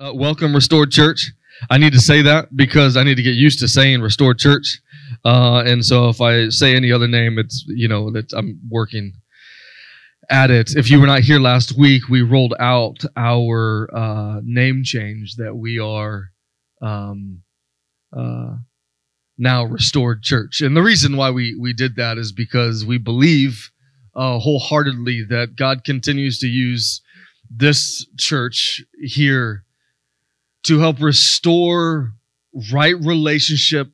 Uh, welcome, Restored Church. I need to say that because I need to get used to saying Restored Church. Uh, and so if I say any other name, it's, you know, that I'm working at it. If you were not here last week, we rolled out our uh, name change that we are um, uh, now Restored Church. And the reason why we, we did that is because we believe uh, wholeheartedly that God continues to use this church here to help restore right relationship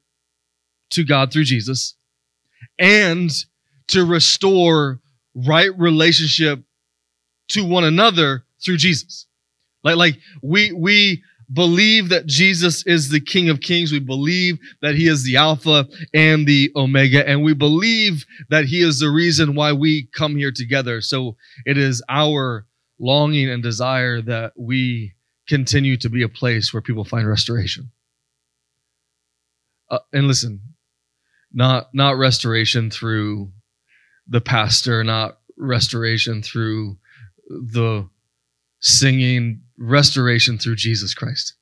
to God through Jesus and to restore right relationship to one another through Jesus. Like, like we, we believe that Jesus is the King of Kings. We believe that he is the Alpha and the Omega. And we believe that he is the reason why we come here together. So it is our longing and desire that we continue to be a place where people find restoration. Uh, and listen, not not restoration through the pastor, not restoration through the singing, restoration through Jesus Christ.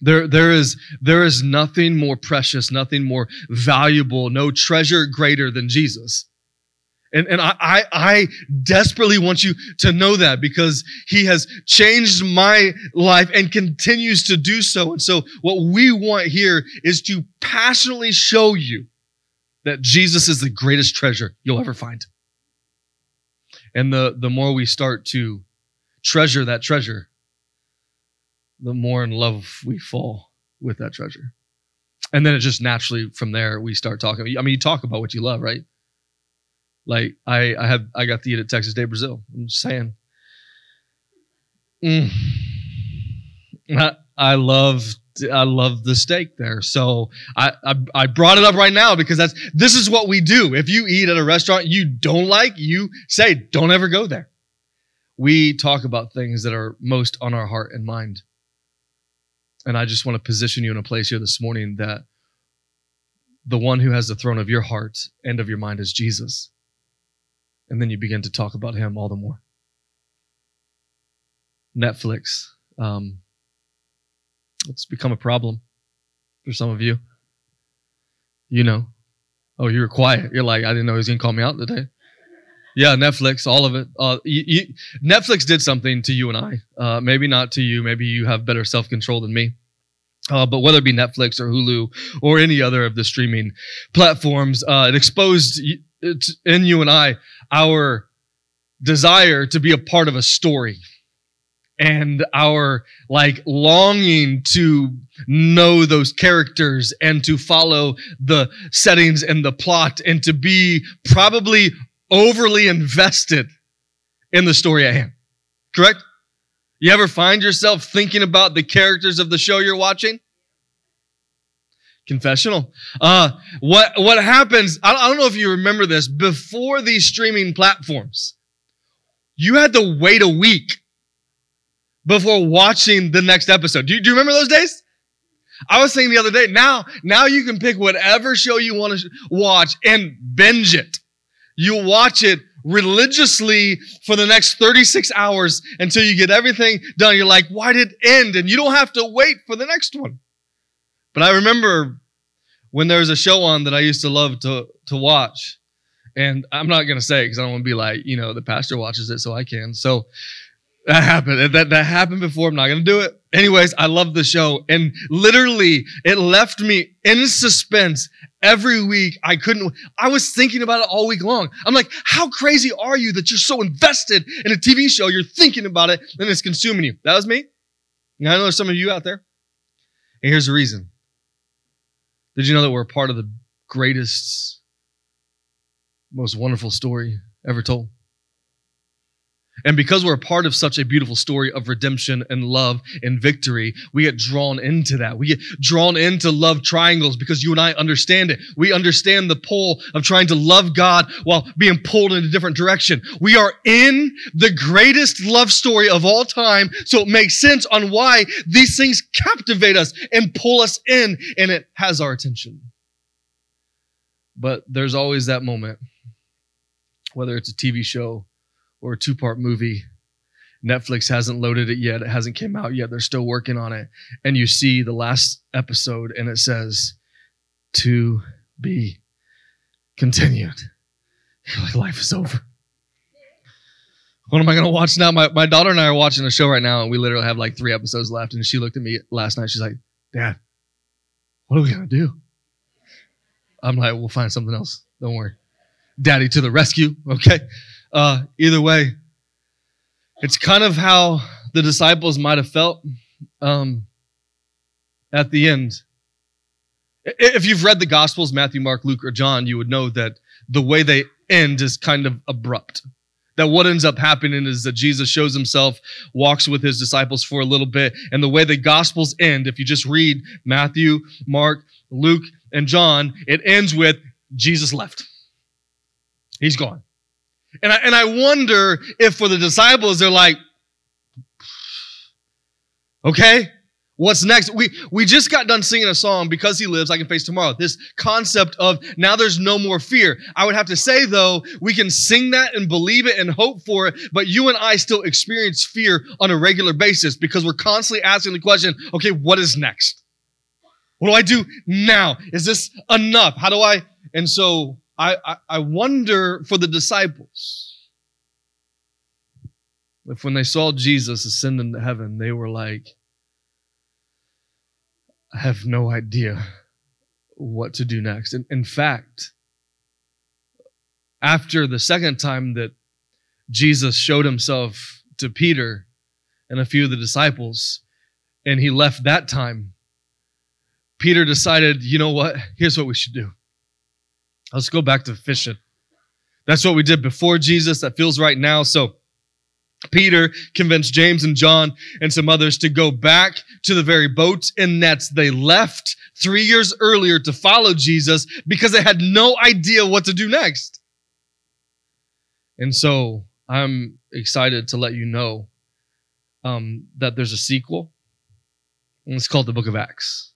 There, there is, there is nothing more precious, nothing more valuable, no treasure greater than Jesus. And, and I, I, I desperately want you to know that because he has changed my life and continues to do so. And so what we want here is to passionately show you that Jesus is the greatest treasure you'll ever find. And the, the more we start to treasure that treasure, the more in love we fall with that treasure. And then it just naturally from there we start talking. I mean, you talk about what you love, right? Like I, I have, I got to eat at Texas de Brazil. I'm just saying. Mm. I, I love, I love the steak there. So I, I, I brought it up right now because that's, this is what we do. If you eat at a restaurant you don't like, you say, don't ever go there. We talk about things that are most on our heart and mind. And I just want to position you in a place here this morning that the one who has the throne of your heart and of your mind is Jesus and then you begin to talk about him all the more. Netflix. Um, it's become a problem for some of you. You know. Oh, you were quiet. You're like, I didn't know he was to call me out today. Yeah, Netflix, all of it. Uh, Netflix did something to you and I. Uh, maybe not to you. Maybe you have better self control than me. Uh, but whether it be Netflix or Hulu or any other of the streaming platforms, uh, it exposed in you and I our desire to be a part of a story and our like longing to know those characters and to follow the settings and the plot and to be probably overly invested in the story at hand. Correct? You ever find yourself thinking about the characters of the show you're watching? Confessional. Uh, what, what happens, I, I don't know if you remember this, before these streaming platforms, you had to wait a week before watching the next episode. Do you, do you remember those days? I was saying the other day, now, now you can pick whatever show you want to watch and binge it. You watch it religiously for the next 36 hours until you get everything done. You're like, why did it end? And you don't have to wait for the next one. But I remember when there was a show on that I used to love to to watch, and I'm not gonna say it because I don't want to be like you know the pastor watches it so I can. So that happened. That that happened before. I'm not gonna do it. Anyways, I love the show, and literally it left me in suspense every week. I couldn't. I was thinking about it all week long. I'm like, how crazy are you that you're so invested in a TV show? You're thinking about it, and it's consuming you. That was me. And I know there's some of you out there. And here's the reason did you know that we're part of the greatest, most wonderful story ever told? And because we're a part of such a beautiful story of redemption and love and victory, we get drawn into that. We get drawn into love triangles because you and I understand it. We understand the pull of trying to love God while being pulled in a different direction. We are in the greatest love story of all time. So it makes sense on why these things captivate us and pull us in and it has our attention. But there's always that moment, whether it's a TV show or a two part movie. Netflix hasn't loaded it yet. It hasn't came out yet. They're still working on it. And you see the last episode and it says to be continued. Like life is over. What am I to watch now? My, my daughter and I are watching a show right now, and we literally have like three episodes left. And she looked at me last night. She's like, Dad, what are we to do? I'm like, we'll find something else. Don't worry. Daddy to the rescue. Okay. Uh, either way, it's kind of how the disciples might have felt um, at the end. If you've read the Gospels, Matthew, Mark, Luke, or John, you would know that the way they end is kind of abrupt. That what ends up happening is that Jesus shows himself, walks with his disciples for a little bit, and the way the Gospels end, if you just read Matthew, Mark, Luke, and John, it ends with Jesus left. He's gone. And I, and I wonder if for the disciples, they're like, okay, what's next? We, we just got done singing a song, Because He Lives, I Can Face Tomorrow. This concept of now there's no more fear. I would have to say, though, we can sing that and believe it and hope for it, but you and I still experience fear on a regular basis because we're constantly asking the question, okay, what is next? What do I do now? Is this enough? How do I? And so I, I, wonder for the disciples if when they saw Jesus ascend into heaven, they were like, I have no idea what to do next. In, in fact, after the second time that Jesus showed himself to Peter and a few of the disciples, and he left that time, Peter decided, you know what? Here's what we should do. Let's go back to fishing. That's what we did before Jesus. That feels right now. So Peter convinced James and John and some others to go back to the very boats and nets they left three years earlier to follow Jesus because they had no idea what to do next. And so I'm excited to let you know um, that there's a sequel. And it's called the Book of Acts.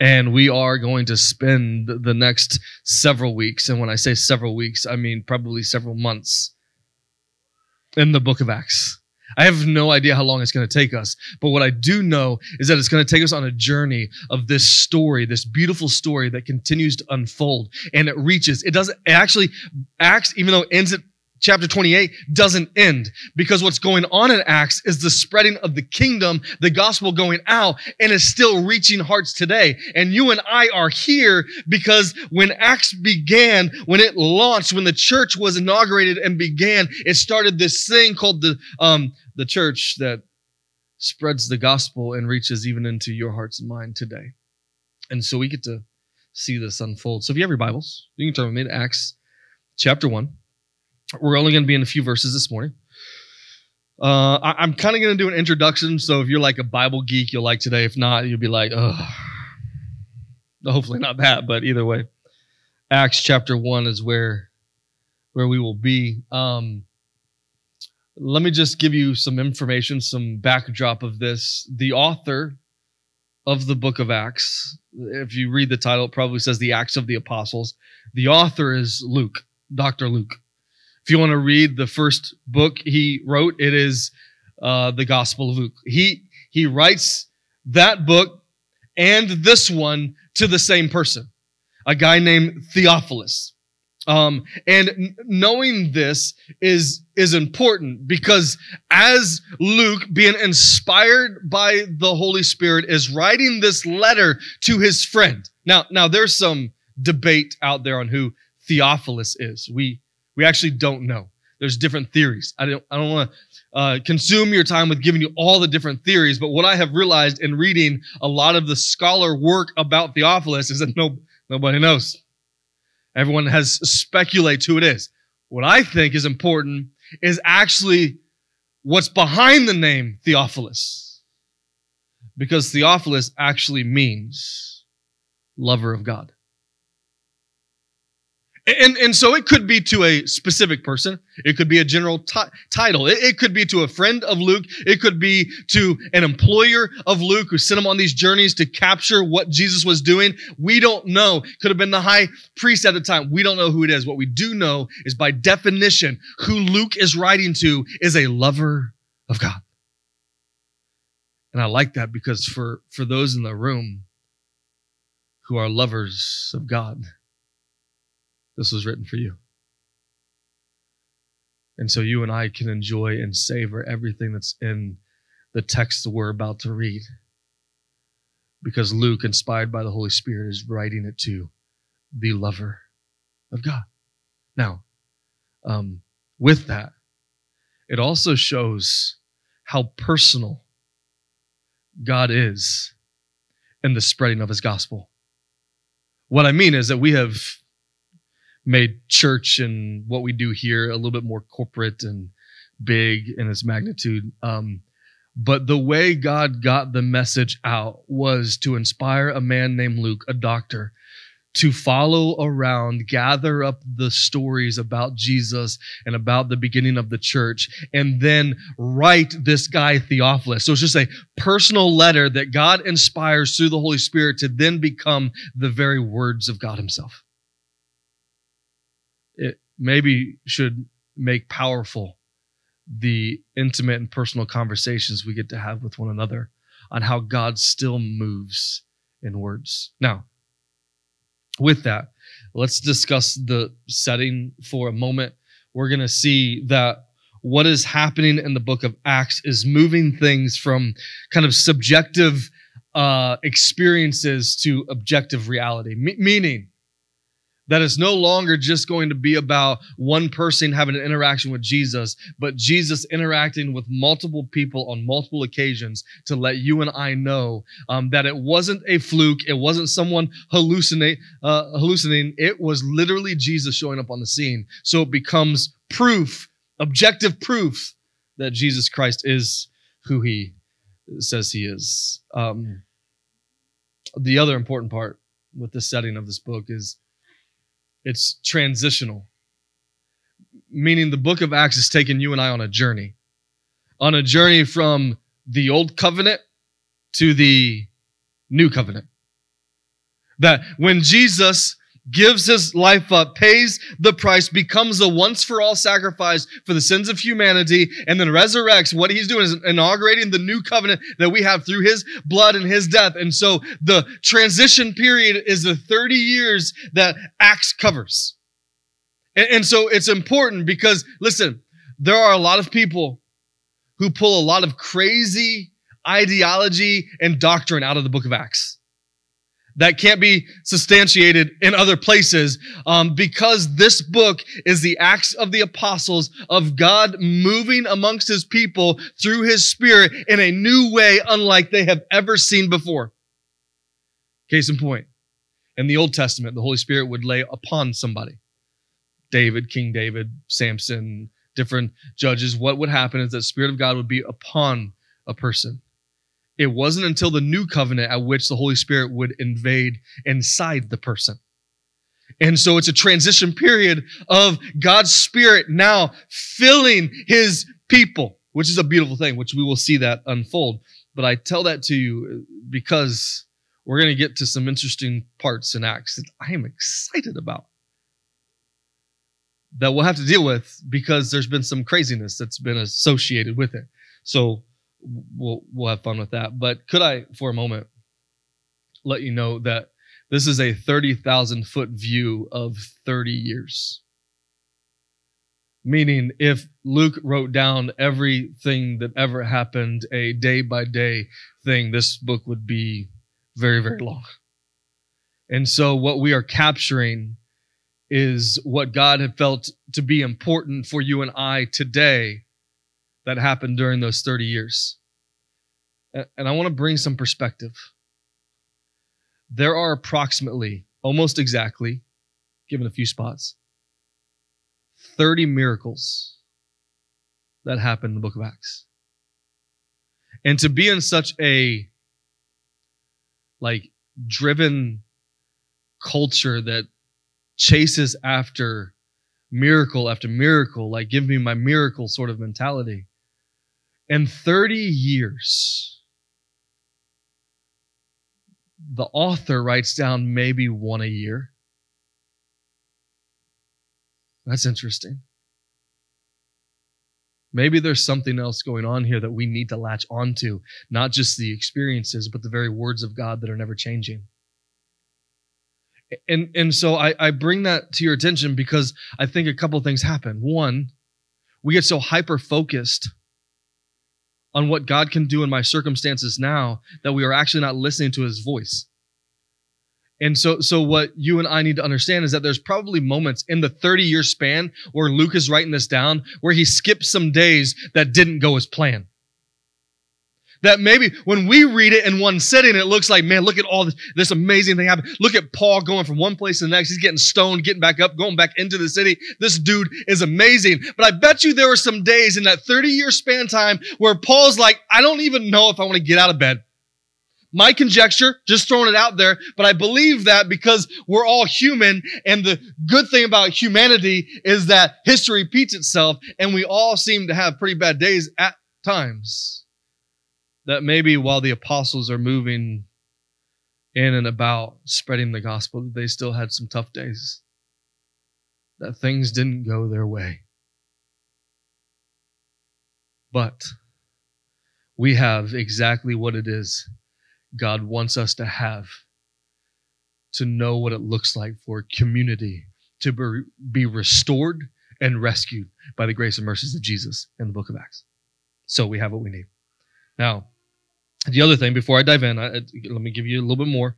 And we are going to spend the next several weeks. And when I say several weeks, I mean probably several months in the book of Acts. I have no idea how long it's going to take us, but what I do know is that it's going to take us on a journey of this story, this beautiful story that continues to unfold and it reaches. It doesn't, it actually, Acts, even though it ends at chapter 28 doesn't end because what's going on in Acts is the spreading of the kingdom, the gospel going out, and is still reaching hearts today. And you and I are here because when Acts began, when it launched, when the church was inaugurated and began, it started this thing called the um, the church that spreads the gospel and reaches even into your hearts and mind today. And so we get to see this unfold. So if you have your Bibles, you can turn with me to Acts chapter 1. We're only going to be in a few verses this morning. Uh, I, am kind of going to do an introduction. So if you're like a Bible geek, you'll like today. If not, you'll be like, oh, hopefully not that, but either way. Acts chapter 1 is where where we will be. Um, let me just give you some information, some backdrop of this. The author of the book of Acts, if you read the title, it probably says the Acts of the Apostles. The author is Luke, Dr. Luke. If you want to read the first book he wrote, it is uh, the Gospel of Luke. He he writes that book and this one to the same person, a guy named Theophilus. Um, and knowing this is is important because as Luke, being inspired by the Holy Spirit, is writing this letter to his friend. Now, now there's some debate out there on who Theophilus is. We we actually don't know. There's different theories. I don't, I don't want to uh, consume your time with giving you all the different theories, but what I have realized in reading a lot of the scholar work about Theophilus is that no, nobody knows. Everyone has speculates who it is. What I think is important is actually what's behind the name Theophilus. Because Theophilus actually means lover of God. And, and so it could be to a specific person. It could be a general t- title. It, it, could be to a friend of Luke. It could be to an employer of Luke who sent him on these journeys to capture what Jesus was doing. We don't know. Could have been the high priest at the time. We don't know who it is. What we do know is by definition, who Luke is writing to is a lover of God. And I like that because for, for those in the room who are lovers of God, this was written for you. And so you and I can enjoy and savor everything that's in the text that we're about to read. Because Luke, inspired by the Holy Spirit, is writing it to the lover of God. Now, um, with that, it also shows how personal God is in the spreading of his gospel. What I mean is that we have made church and what we do here a little bit more corporate and big in its magnitude. Um, but the way God got the message out was to inspire a man named Luke, a doctor, to follow around, gather up the stories about Jesus and about the beginning of the church, and then write this guy Theophilus. So it's just a personal letter that God inspires through the Holy Spirit to then become the very words of God Himself. Maybe should make powerful the intimate and personal conversations we get to have with one another on how God still moves in words. Now, with that, let's discuss the setting for a moment. We're going to see that what is happening in the book of Acts is moving things from kind of subjective uh, experiences to objective reality, M- meaning that it's no longer just going to be about one person having an interaction with Jesus, but Jesus interacting with multiple people on multiple occasions to let you and I know um, that it wasn't a fluke, it wasn't someone hallucinate, uh, hallucinating. It was literally Jesus showing up on the scene. So it becomes proof, objective proof, that Jesus Christ is who He says He is. Um, the other important part with the setting of this book is it's transitional, meaning the book of Acts is taking you and I on a journey, on a journey from the old covenant to the new covenant. That when Jesus gives his life up, pays the price, becomes a once for all sacrifice for the sins of humanity, and then resurrects. What he's doing is inaugurating the new covenant that we have through his blood and his death. And so the transition period is the 30 years that Acts covers. And, and so it's important because, listen, there are a lot of people who pull a lot of crazy ideology and doctrine out of the book of Acts that can't be substantiated in other places um, because this book is the acts of the apostles of god moving amongst his people through his spirit in a new way unlike they have ever seen before. Case in point in the old testament the holy spirit would lay upon somebody. David king david samson different judges. What would happen is that spirit of god would be upon a person it wasn't until the new covenant at which the Holy Spirit would invade inside the person. And so it's a transition period of God's Spirit now filling his people, which is a beautiful thing, which we will see that unfold. But I tell that to you because we're going to get to some interesting parts in Acts that I am excited about. That we'll have to deal with because there's been some craziness that's been associated with it. So we'll we'll have fun with that. But could I, for a moment, let you know that this is a thirty thousand foot view of thirty years. Meaning, if Luke wrote down everything that ever happened, a day by day thing, this book would be very, very long. And so, what we are capturing is what God had felt to be important for you and I today that happened during those 30 years. And I want to bring some perspective. There are approximately, almost exactly, given a few spots, 30 miracles that happened in the book of Acts. And to be in such a like driven culture that chases after miracle after miracle, like give me my miracle sort of mentality. And 30 years, the author writes down maybe one a year. That's interesting. Maybe there's something else going on here that we need to latch onto, not just the experiences, but the very words of God that are never changing. And, and so I, I bring that to your attention because I think a couple things happen. One, we get so hyper focused on what God can do in my circumstances now that we are actually not listening to his voice. And so, so what you and I need to understand is that there's probably moments in the 30 year span where Luke is writing this down where he skipped some days that didn't go as planned. That maybe when we read it in one sitting, it looks like, man, look at all this, this amazing thing happening. Look at Paul going from one place to the next. He's getting stoned, getting back up, going back into the city. This dude is amazing. But I bet you there were some days in that 30 year span time where Paul's like, I don't even know if I want to get out of bed. My conjecture, just throwing it out there, but I believe that because we're all human, and the good thing about humanity is that history repeats itself, and we all seem to have pretty bad days at times. That maybe while the apostles are moving in and about spreading the gospel, that they still had some tough days. That things didn't go their way. But we have exactly what it is God wants us to have to know what it looks like for community to be restored and rescued by the grace and mercies of Jesus in the book of Acts. So we have what we need. Now, the other thing, before I dive in, I, let me give you a little bit more,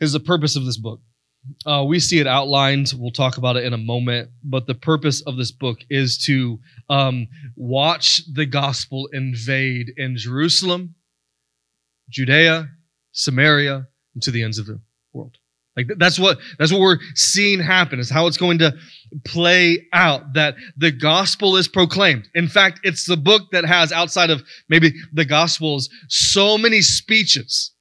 is the purpose of this book. Uh, we see it outlined. We'll talk about it in a moment. But the purpose of this book is to um, watch the gospel invade in Jerusalem Judea, Samaria, and to the ends of the world. Like that's what that's what we're seeing happen is how it's going to play out that the gospel is proclaimed. In fact, it's the book that has outside of maybe the gospels so many speeches.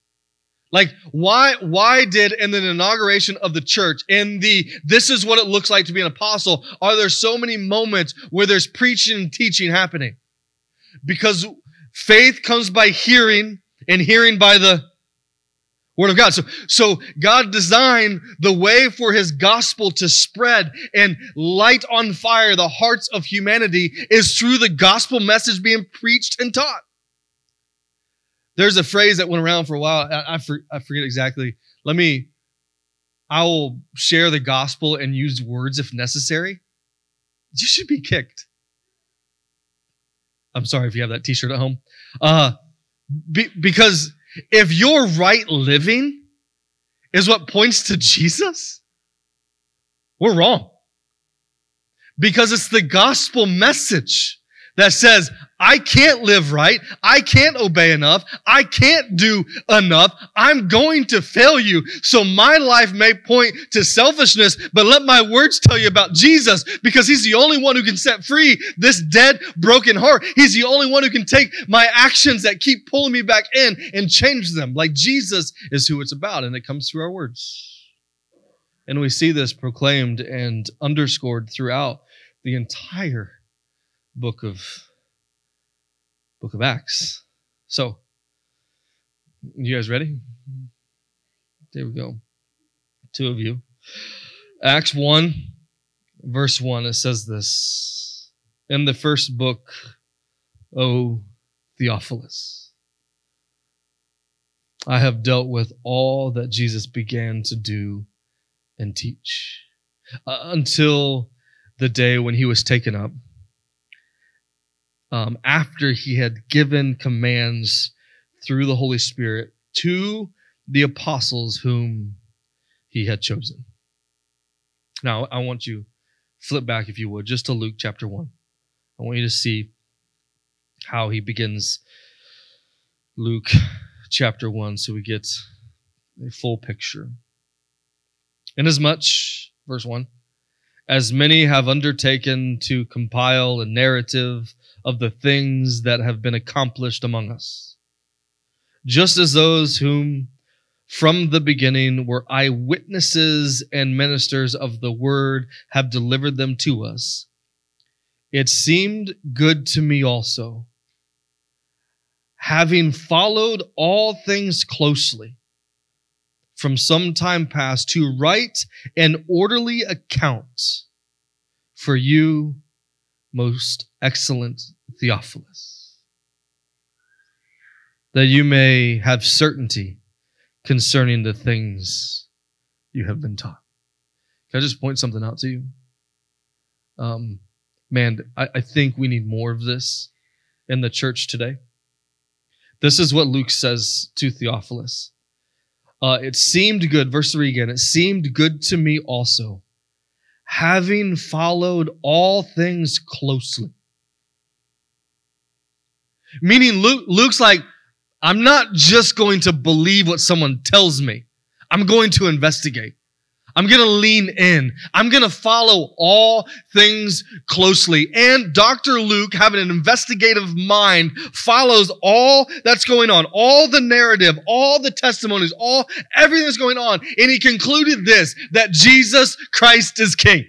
Like why why did in the inauguration of the church in the this is what it looks like to be an apostle are there so many moments where there's preaching and teaching happening? Because faith comes by hearing and hearing by the Word of God. So, so God designed the way for His gospel to spread and light on fire the hearts of humanity is through the gospel message being preached and taught. There's a phrase that went around for a while. I, I, for, I forget exactly. Let me, I will share the gospel and use words if necessary. You should be kicked. I'm sorry if you have that t shirt at home. Uh, be, because if your right living is what points to Jesus, we're wrong. Because it's the gospel message that says, I can't live right. I can't obey enough. I can't do enough. I'm going to fail you. So my life may point to selfishness, but let my words tell you about Jesus because he's the only one who can set free this dead, broken heart. He's the only one who can take my actions that keep pulling me back in and change them. Like Jesus is who it's about, and it comes through our words. And we see this proclaimed and underscored throughout the entire book of book of Acts. So, you guys ready? There we go. Two of you. Acts 1, verse 1, it says this In the first book, O Theophilus, I have dealt with all that Jesus began to do and teach uh, until the day when he was taken up um, after he had given commands through the Holy Spirit to the apostles whom he had chosen. Now, I want you to flip back, if you would, just to Luke chapter 1. I want you to see how he begins Luke chapter 1 so we get a full picture. Inasmuch, verse 1, as many have undertaken to compile a narrative of the things that have been accomplished among us. Just as those whom from the beginning were eyewitnesses and ministers of the word have delivered them to us, it seemed good to me also, having followed all things closely from some time past, to write an orderly account for you most excellent Theophilus, that you may have certainty concerning the things you have been taught. Can I just point something out to you? Um, man, I, I think we need more of this in the church today. This is what Luke says to Theophilus. Uh, it seemed good, verse 3 again, it seemed good to me also, having followed all things closely. Meaning, Luke, Luke's like, I'm not just going to believe what someone tells me, I'm going to investigate. I'm going to lean in. I'm going to follow all things closely. And Dr. Luke, having an investigative mind, follows all that's going on, all the narrative, all the testimonies, all everything that's going on. And he concluded this, that Jesus Christ is king.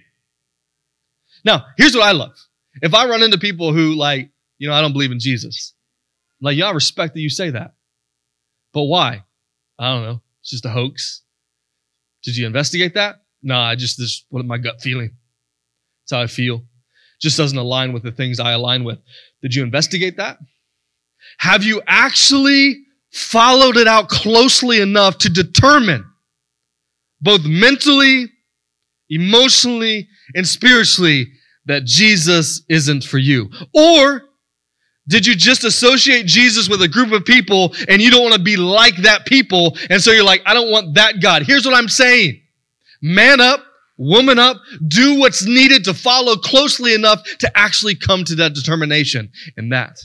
Now, here's what I love. If I run into people who like, you know, I don't believe in Jesus, I'm like, I respect that you say that. But why? I don't know. It's just a hoax. Did you investigate that? No, I just this what my gut feeling. That's how I feel. Just doesn't align with the things I align with. Did you investigate that? Have you actually followed it out closely enough to determine both mentally, emotionally, and spiritually that Jesus isn't for you? Or did you just associate Jesus with a group of people and you don't want to be like that people? And so you're like, I don't want that God. Here's what I'm saying. Man up, woman up, do what's needed to follow closely enough to actually come to that determination. And that,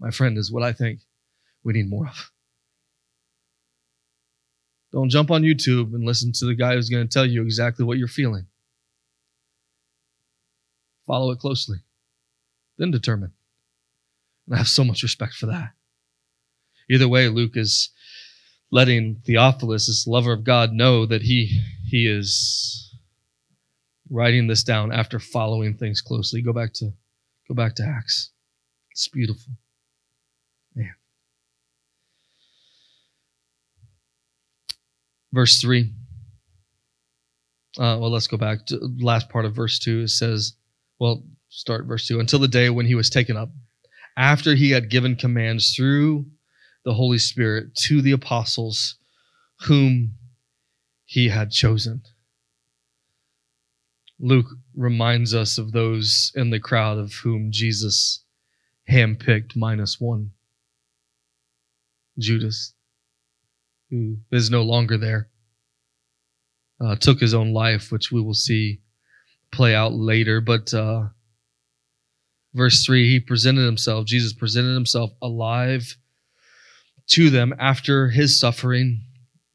my friend, is what I think we need more of. Don't jump on YouTube and listen to the guy who's going to tell you exactly what you're feeling. Follow it closely, then determine. I have so much respect for that. Either way, Luke is letting Theophilus, this lover of God, know that he he is writing this down after following things closely. Go back to go back to Acts. It's beautiful. Man. Verse 3. Uh, well, let's go back to last part of verse 2. It says, well, start verse 2. Until the day when he was taken up after he had given commands through the Holy Spirit to the apostles whom he had chosen. Luke reminds us of those in the crowd of whom Jesus handpicked minus one Judas, who is no longer there, uh, took his own life, which we will see play out later. But uh, verse 3 he presented himself jesus presented himself alive to them after his suffering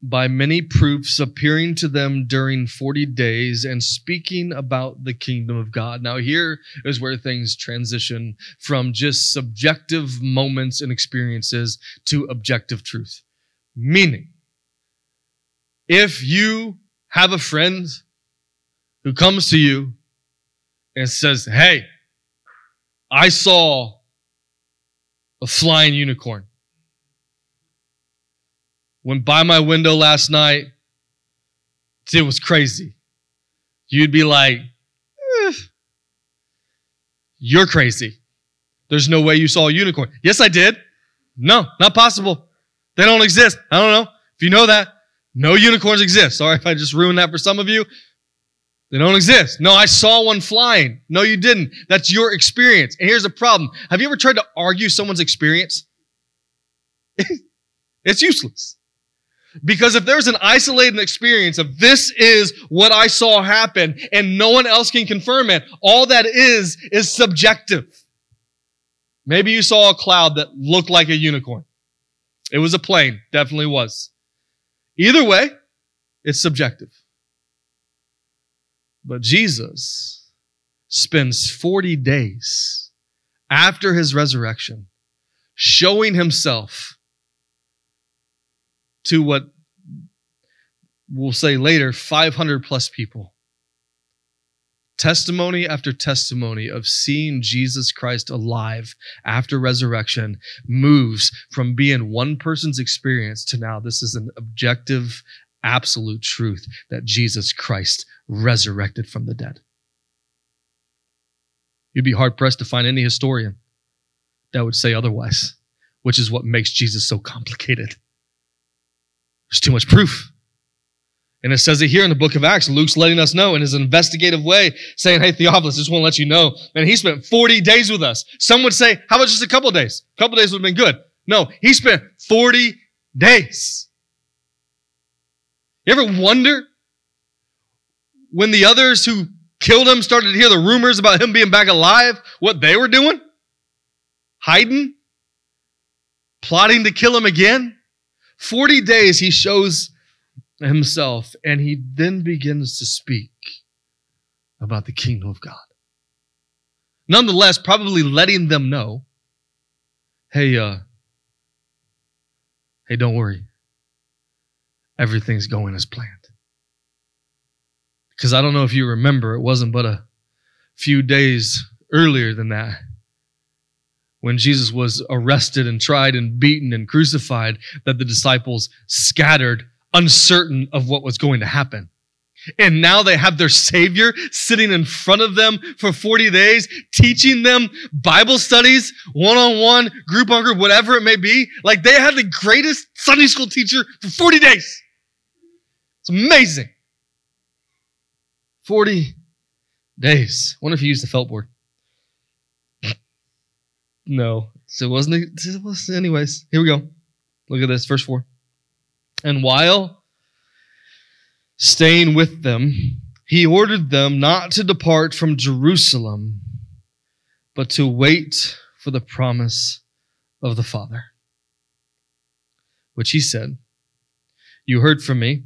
by many proofs appearing to them during 40 days and speaking about the kingdom of God. Now, here is where things transition from just subjective moments and experiences to objective truth. Meaning, if you have a friend who comes to you and says, Hey, I saw a flying unicorn. Went by my window last night. It was crazy. You'd be like, eh, You're crazy. There's no way you saw a unicorn. Yes, I did. No, not possible. They don't exist. I don't know. If you know that, no unicorns exist. Sorry if I just ruined that for some of you. They don't exist. No, I saw one flying. No, you didn't. That's your experience. And here's the problem. Have you ever tried to argue someone's experience? it's useless. Because if there's an isolated experience of this is what I saw happen and no one else can confirm it, all that is, is subjective. Maybe you saw a cloud that looked like a unicorn. It was a plane. Definitely was. Either way, it's subjective. But Jesus spends 40 days after his resurrection showing himself to what we'll say later 500 plus people. Testimony after testimony of seeing Jesus Christ alive after resurrection moves from being one person's experience to now this is an objective, absolute truth that Jesus Christ resurrected from the dead. You'd be hard pressed to find any historian that would say otherwise, which is what makes Jesus so complicated. There's too much proof. And it says it here in the book of Acts. Luke's letting us know in his investigative way, saying, Hey, Theophilus, just want to let you know, man, he spent 40 days with us. Some would say, How about just a couple days? A couple days would have been good. No, he spent 40 days. You ever wonder when the others who killed him started to hear the rumors about him being back alive, what they were doing? Hiding? Plotting to kill him again? 40 days he shows himself and he then begins to speak about the kingdom of God. Nonetheless, probably letting them know, hey, uh, hey, don't worry. Everything's going as planned. Because I don't know if you remember, it wasn't but a few days earlier than that when Jesus was arrested and tried and beaten and crucified that the disciples scattered uncertain of what was going to happen. And now they have their Savior sitting in front of them for 40 days, teaching them Bible studies, one on one, group on group, whatever it may be. Like they had the greatest Sunday school teacher for 40 days. It's amazing. 40 days. Wonder if he used the felt board. no. So it wasn't, it was, anyways. Here we go. Look at this, verse 4. And while staying with them, he ordered them not to depart from Jerusalem, but to wait for the promise of the Father, which he said, You heard from me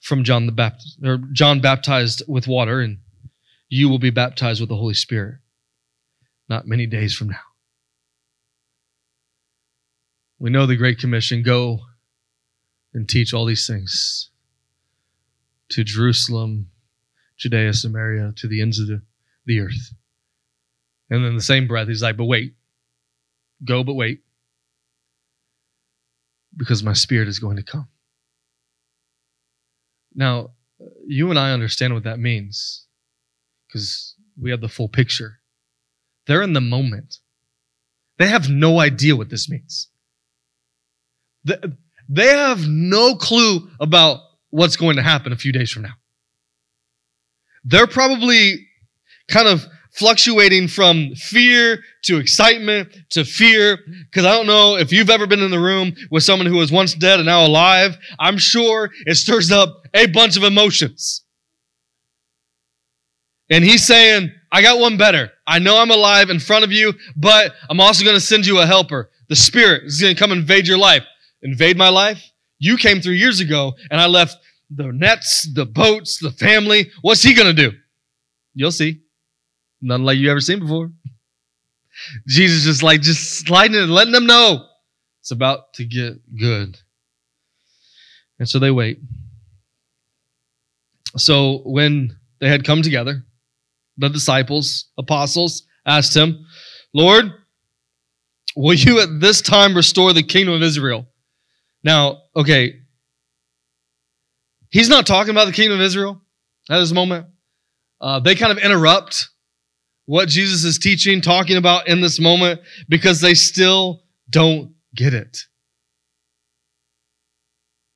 from John the Baptist, or John baptized with water, and you will be baptized with the Holy Spirit not many days from now. We know the Great Commission go and teach all these things to Jerusalem, Judea, Samaria, to the ends of the, the earth. And then the same breath, he's like, but wait, go, but wait, because my spirit is going to come. Now, you and I understand what that means because we have the full picture. They're in the moment. They have no idea what this means. They have no clue about what's going to happen a few days from now. They're probably kind of fluctuating from fear to excitement to fear. Because I don't know if you've ever been in the room with someone who was once dead and now alive. I'm sure it stirs up a bunch of emotions. And he's saying, I got one better. I know I'm alive in front of you, but I'm also going to send you a helper. The Spirit is going to come invade your life invade my life? You came three years ago and I left the nets, the boats, the family. What's he going to do? You'll see. Nothing like you ever seen before. Jesus just like, just sliding it, letting them know it's about to get good. And so they wait. So when they had come together, the disciples, apostles, asked him, Lord, will you at this time restore the kingdom of Israel? Now, okay, he's not talking about the kingdom of Israel at this moment. Uh, they kind of interrupt what Jesus is teaching, talking about in this moment, because they still don't get it.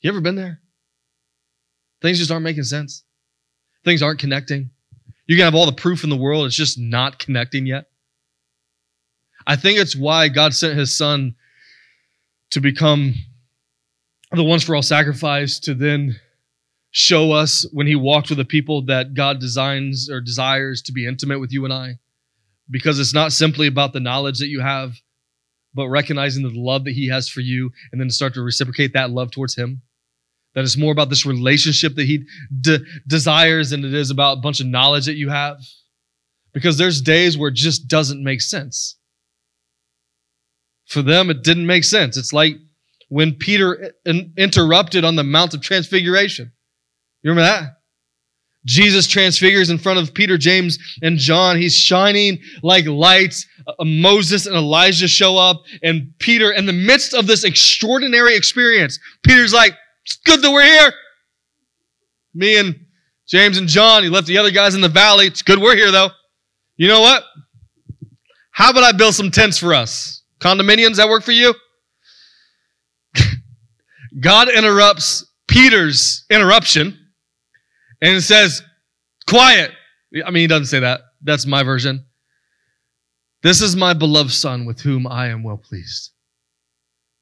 You ever been there? Things just aren't making sense. Things aren't connecting. You can have all the proof in the world, it's just not connecting yet. I think it's why God sent his son to become the once for all sacrifice to then show us when he walked with the people that God designs or desires to be intimate with you and I. Because it's not simply about the knowledge that you have, but recognizing the love that he has for you and then start to reciprocate that love towards him. That it's more about this relationship that he de- desires than it is about a bunch of knowledge that you have. Because there's days where it just doesn't make sense. For them, it didn't make sense. It's like when Peter interrupted on the Mount of Transfiguration. You remember that? Jesus transfigures in front of Peter, James, and John. He's shining like lights. Uh, Moses and Elijah show up, and Peter, in the midst of this extraordinary experience, Peter's like, It's good that we're here. Me and James and John, he left the other guys in the valley. It's good we're here, though. You know what? How about I build some tents for us? Condominiums that work for you? God interrupts Peter's interruption and it says, Quiet. I mean, he doesn't say that. That's my version. This is my beloved Son with whom I am well pleased.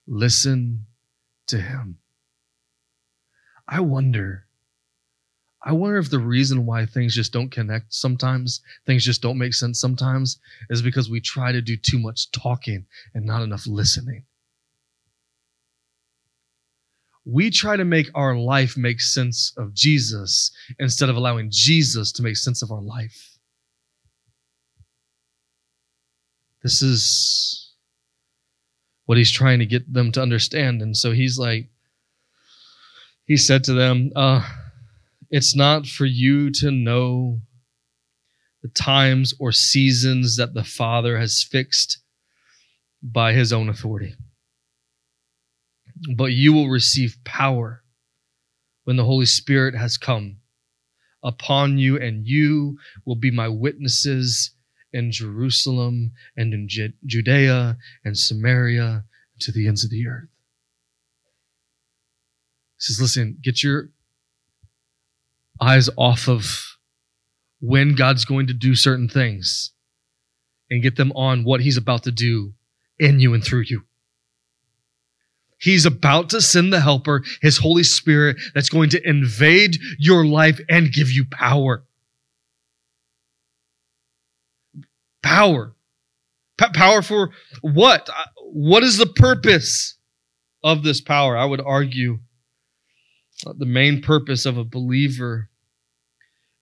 Listen to him. I wonder. I wonder if the reason why things just don't connect sometimes, things just don't make sense sometimes, is because we try to do too much talking and not enough listening. We try to make our life make sense of Jesus instead of allowing Jesus to make sense of our life. This is what he's trying to get them to understand. And so he's like, he said to them, uh, It's not for you to know the times or seasons that the Father has fixed by his own authority. But you will receive power when the Holy Spirit has come upon you, and you will be my witnesses in Jerusalem and in Judea and Samaria to the ends of the earth. He says, listen, get your eyes off of when God's going to do certain things and get them on what he's about to do in you and through you. He's about to send the helper, his Holy Spirit, that's going to invade your life and give you power. Power. P- power for what? What is the purpose of this power? I would argue uh, the main purpose of a believer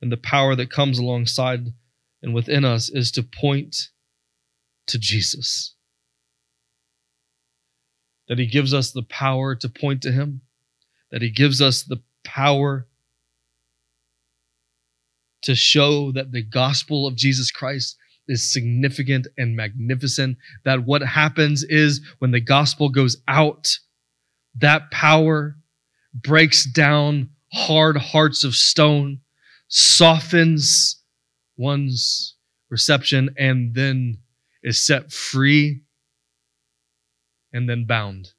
and the power that comes alongside and within us is to point to Jesus. That He gives us the power to point to Him, that He gives us the power to show that the gospel of Jesus Christ is significant and magnificent. That what happens is when the gospel goes out, that power breaks down hard hearts of stone, softens one's reception, and then is set free and then bound.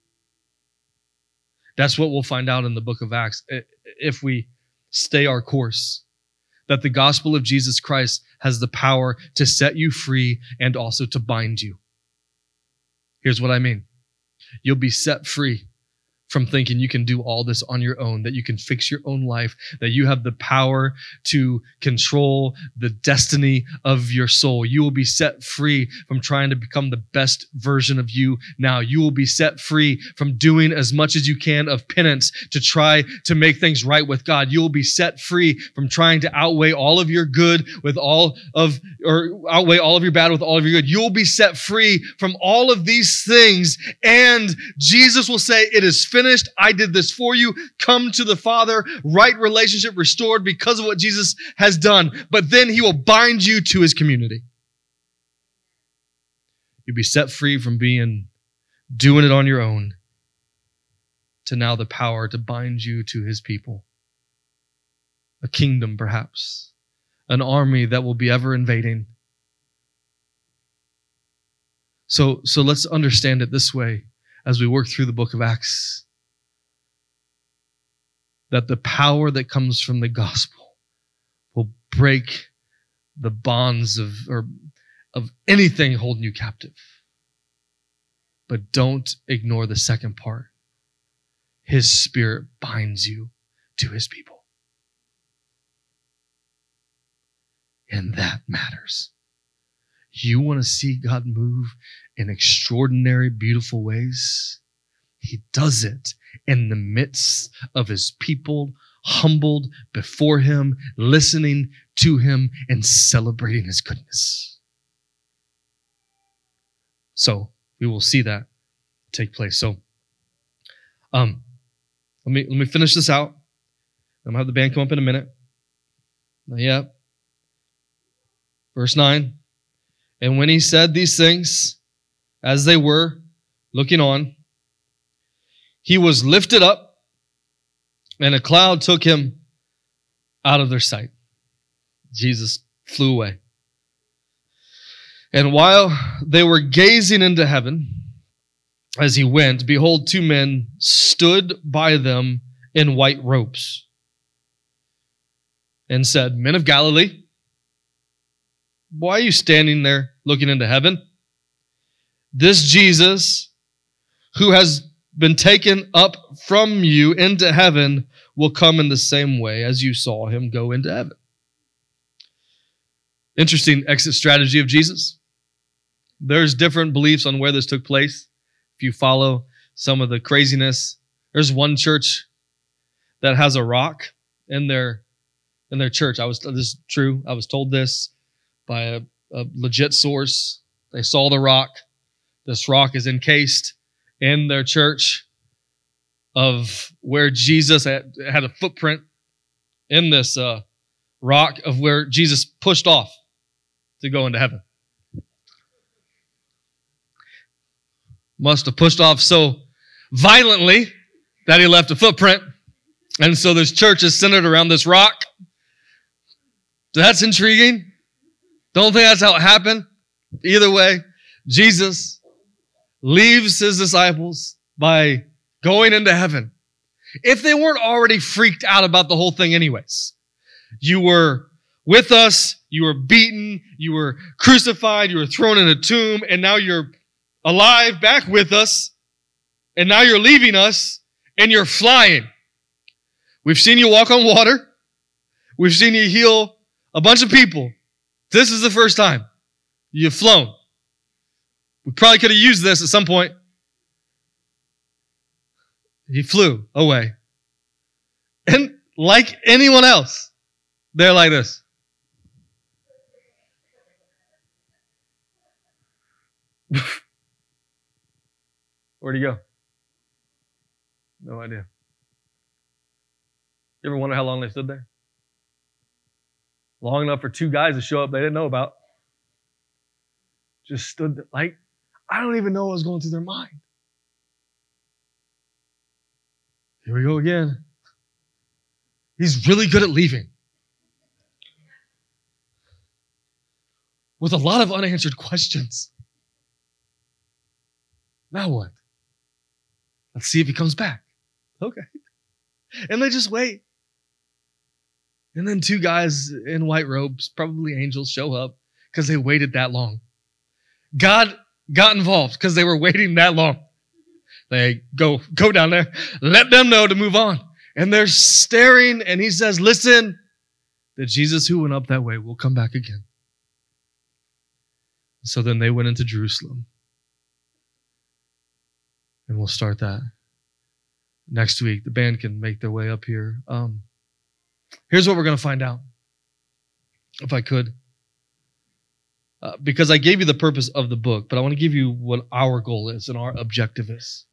That's what we'll find out in the book of Acts if we stay our course. That the gospel of Jesus Christ has the power to set you free and also to bind you. Here's what I mean you'll be set free from thinking you can do all this on your own, that you can fix your own life, that you have the power to control the destiny of your soul. You will be set free from trying to become the best version of you now. You will be set free from doing as much as you can of penance to try to make things right with God. You will be set free from trying to outweigh all of your good with all of, or outweigh all of your bad with all of your good. You will be set free from all of these things and Jesus will say, it is finished finished. I did this for you. Come to the Father, right relationship restored because of what Jesus has done. But then he will bind you to his community. You'll be set free from being doing it on your own to now the power to bind you to his people. A kingdom, perhaps, an army that will be ever invading. So, so let's understand it this way as we work through the book of Acts that the power that comes from the gospel will break the bonds of or of anything holding you captive. But don't ignore the second part. His spirit binds you to his people. And that matters. You want to see God move in extraordinary, beautiful ways? He does it in the midst of his people, humbled before him, listening to him, and celebrating his goodness. So we will see that take place. So um let me let me finish this out. I'm gonna have the band come up in a minute. Not yet. Verse 9. And when he said these things, as they were looking on, he was lifted up, and a cloud took him out of their sight. Jesus flew away. And while they were gazing into heaven as he went, behold, two men stood by them in white robes and said, Men of Galilee, why are you standing there looking into heaven? This Jesus, who has been taken up from you into heaven, will come in the same way as you saw him go into heaven. Interesting exit strategy of Jesus. There's different beliefs on where this took place. If you follow some of the craziness, there's one church that has a rock in their in their church. I was this is true. I was told this by a, a legit source. They saw the rock. This rock is encased in their church of where Jesus had, had a footprint in this uh, rock of where Jesus pushed off to go into heaven. Must have pushed off so violently that he left a footprint. And so this church is centered around this rock. That's intriguing. Don't think that's how it happened. Either way, Jesus leaves his disciples by going into heaven. If they weren't already freaked out about the whole thing, anyways, you were with us, you were beaten, you were crucified, you were thrown in a tomb, and now you're alive back with us, and now you're leaving us, and you're flying. We've seen you walk on water. We've seen you heal a bunch of people. This is the first time you've flown. We probably could have used this at some point. He flew away. And like anyone else, they're like this. Where'd he go? No idea. You ever wonder how long they stood there? Long enough for two guys to show up they didn't know about. Just stood. Like, I don't even know what was going through their mind. Here we go again. He's really good at leaving. With a lot of unanswered questions. Now what? Let's see if he comes back. Okay. And they just wait. And then two guys in white robes, probably angels, show up because they waited that long. God got involved because they were waiting that long. They go, go down there, let them know to move on. And they're staring, and he says, Listen, the Jesus who went up that way will come back again. So then they went into Jerusalem. And we'll start that next week. The band can make their way up here. Um, here's what we're going to find out, if I could. Uh, because I gave you the purpose of the book, but I want to give you what our goal is and our objective is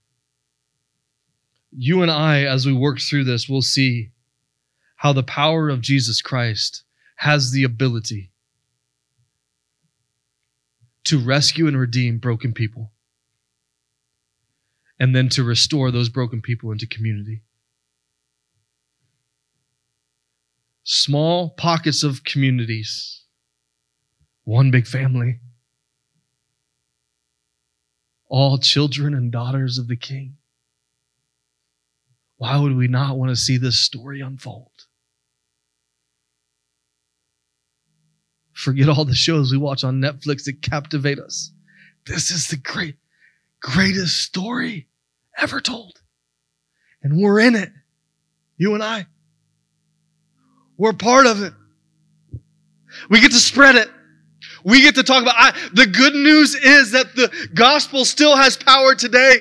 you and I, as we work through this, we'll see how the power of Jesus Christ has the ability to rescue and redeem broken people, and then to restore those broken people into community. Small pockets of communities, one big family, all children and daughters of the King. Why would we not want to see this story unfold? Forget all the shows we watch on Netflix that captivate us. This is the great, greatest story ever told. And we're in it. You and I. We're part of it. We get to spread it. We get to talk about I, the good news is that the gospel still has power today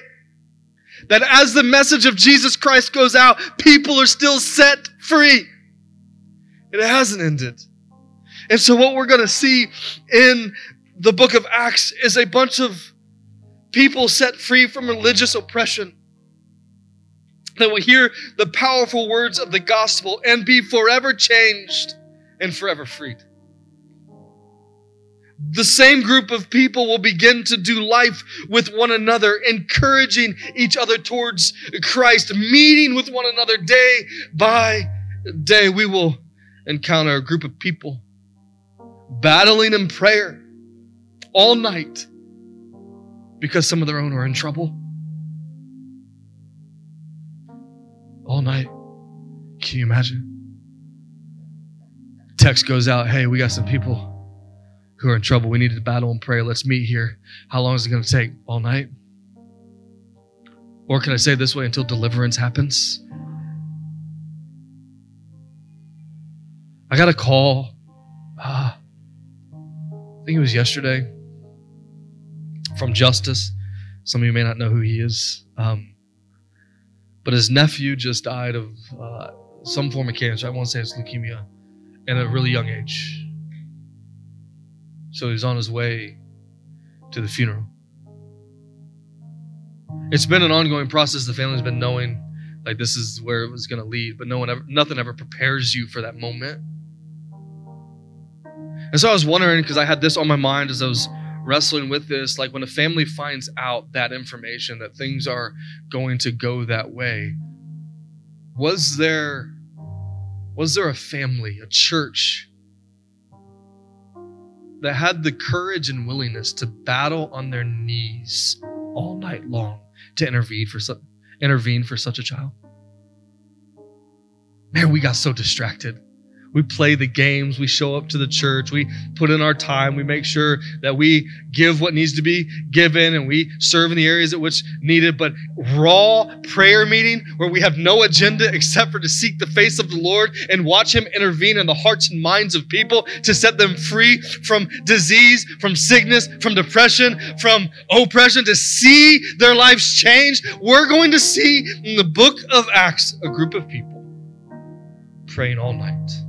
that as the message of Jesus Christ goes out, people are still set free. It hasn't ended. And so, what we're going to see in the book of Acts is a bunch of people set free from religious oppression that will hear the powerful words of the gospel and be forever changed and forever freed the same group of people will begin to do life with one another, encouraging each other towards Christ, meeting with one another day by day. We will encounter a group of people battling in prayer, all night because some of their own are in trouble. All night. Can you imagine? Text goes out, hey, we got some people who are in trouble. We need to battle and pray. Let's meet here. How long is it going to take? All night? Or can I say this way until deliverance happens? I got a call. Uh, I think it was yesterday from Justice. Some of you may not know who he is. Um, but his nephew just died of uh, some form of cancer. I won't say it's leukemia, at a really young age. So he's on his way to the funeral. It's been an ongoing process. The family's been knowing like this is where it was going to lead, but no one ever, nothing ever prepares you for that moment. And so I was wondering because I had this on my mind as I was wrestling with this like when a family finds out that information that things are going to go that way was there was there a family a church that had the courage and willingness to battle on their knees all night long to intervene for su- intervene for such a child. Man we got so distracted we play the games. We show up to the church. We put in our time. We make sure that we give what needs to be given and we serve in the areas at which needed. But raw prayer meeting where we have no agenda except for to seek the face of the Lord and watch Him intervene in the hearts and minds of people to set them free from disease, from sickness, from depression, from oppression, to see their lives change. We're going to see in the book of Acts a group of people praying all night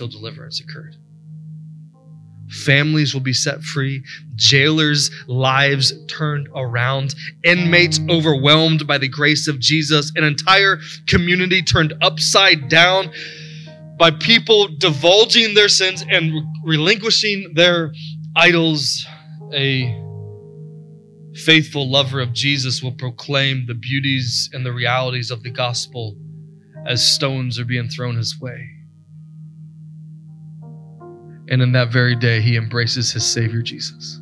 until deliverance occurred. Families will be set free, jailers' lives turned around, inmates overwhelmed by the grace of Jesus, an entire community turned upside down by people divulging their sins and relinquishing their idols. A faithful lover of Jesus will proclaim the beauties and the realities of the gospel as stones are being thrown his way. And in that very day, he embraces his Savior Jesus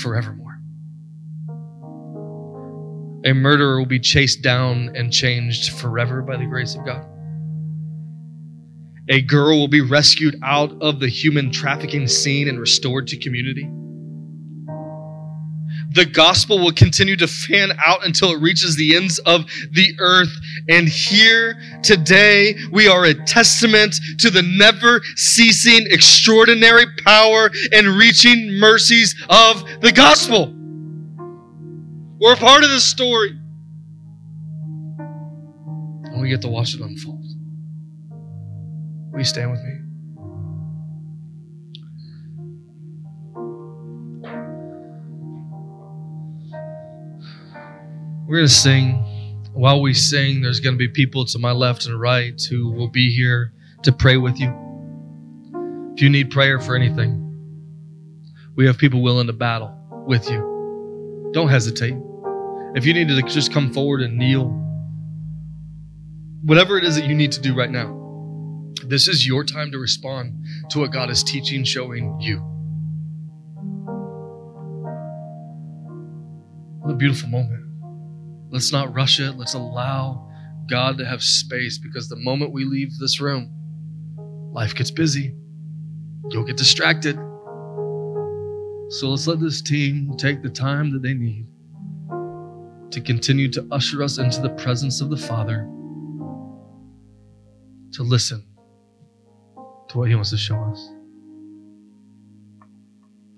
forevermore. A murderer will be chased down and changed forever by the grace of God. A girl will be rescued out of the human trafficking scene and restored to community the gospel will continue to fan out until it reaches the ends of the earth. And here today, we are a testament to the never ceasing, extraordinary power and reaching mercies of the gospel. We're a part of this story. And we get to watch it unfold. Will you stand with me? We're going to sing. While we sing, there's going to be people to my left and right who will be here to pray with you. If you need prayer for anything, we have people willing to battle with you. Don't hesitate. If you need to just come forward and kneel, whatever it is that you need to do right now, this is your time to respond to what God is teaching, showing you. What a beautiful moment. Let's not rush it. Let's allow God to have space because the moment we leave this room, life gets busy. You'll get distracted. So let's let this team take the time that they need to continue to usher us into the presence of the Father, to listen to what He wants to show us.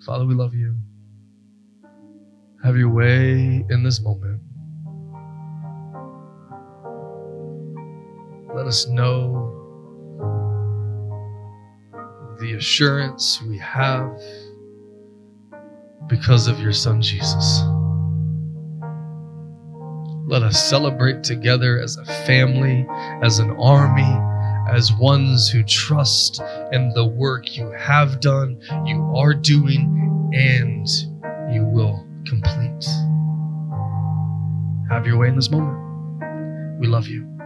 Father, we love you. Have your way in this moment. Let us know the assurance we have because of your Son Jesus. Let us celebrate together as a family, as an army, as ones who trust in the work you have done, you are doing, and you will complete. Have your way in this moment. We love you.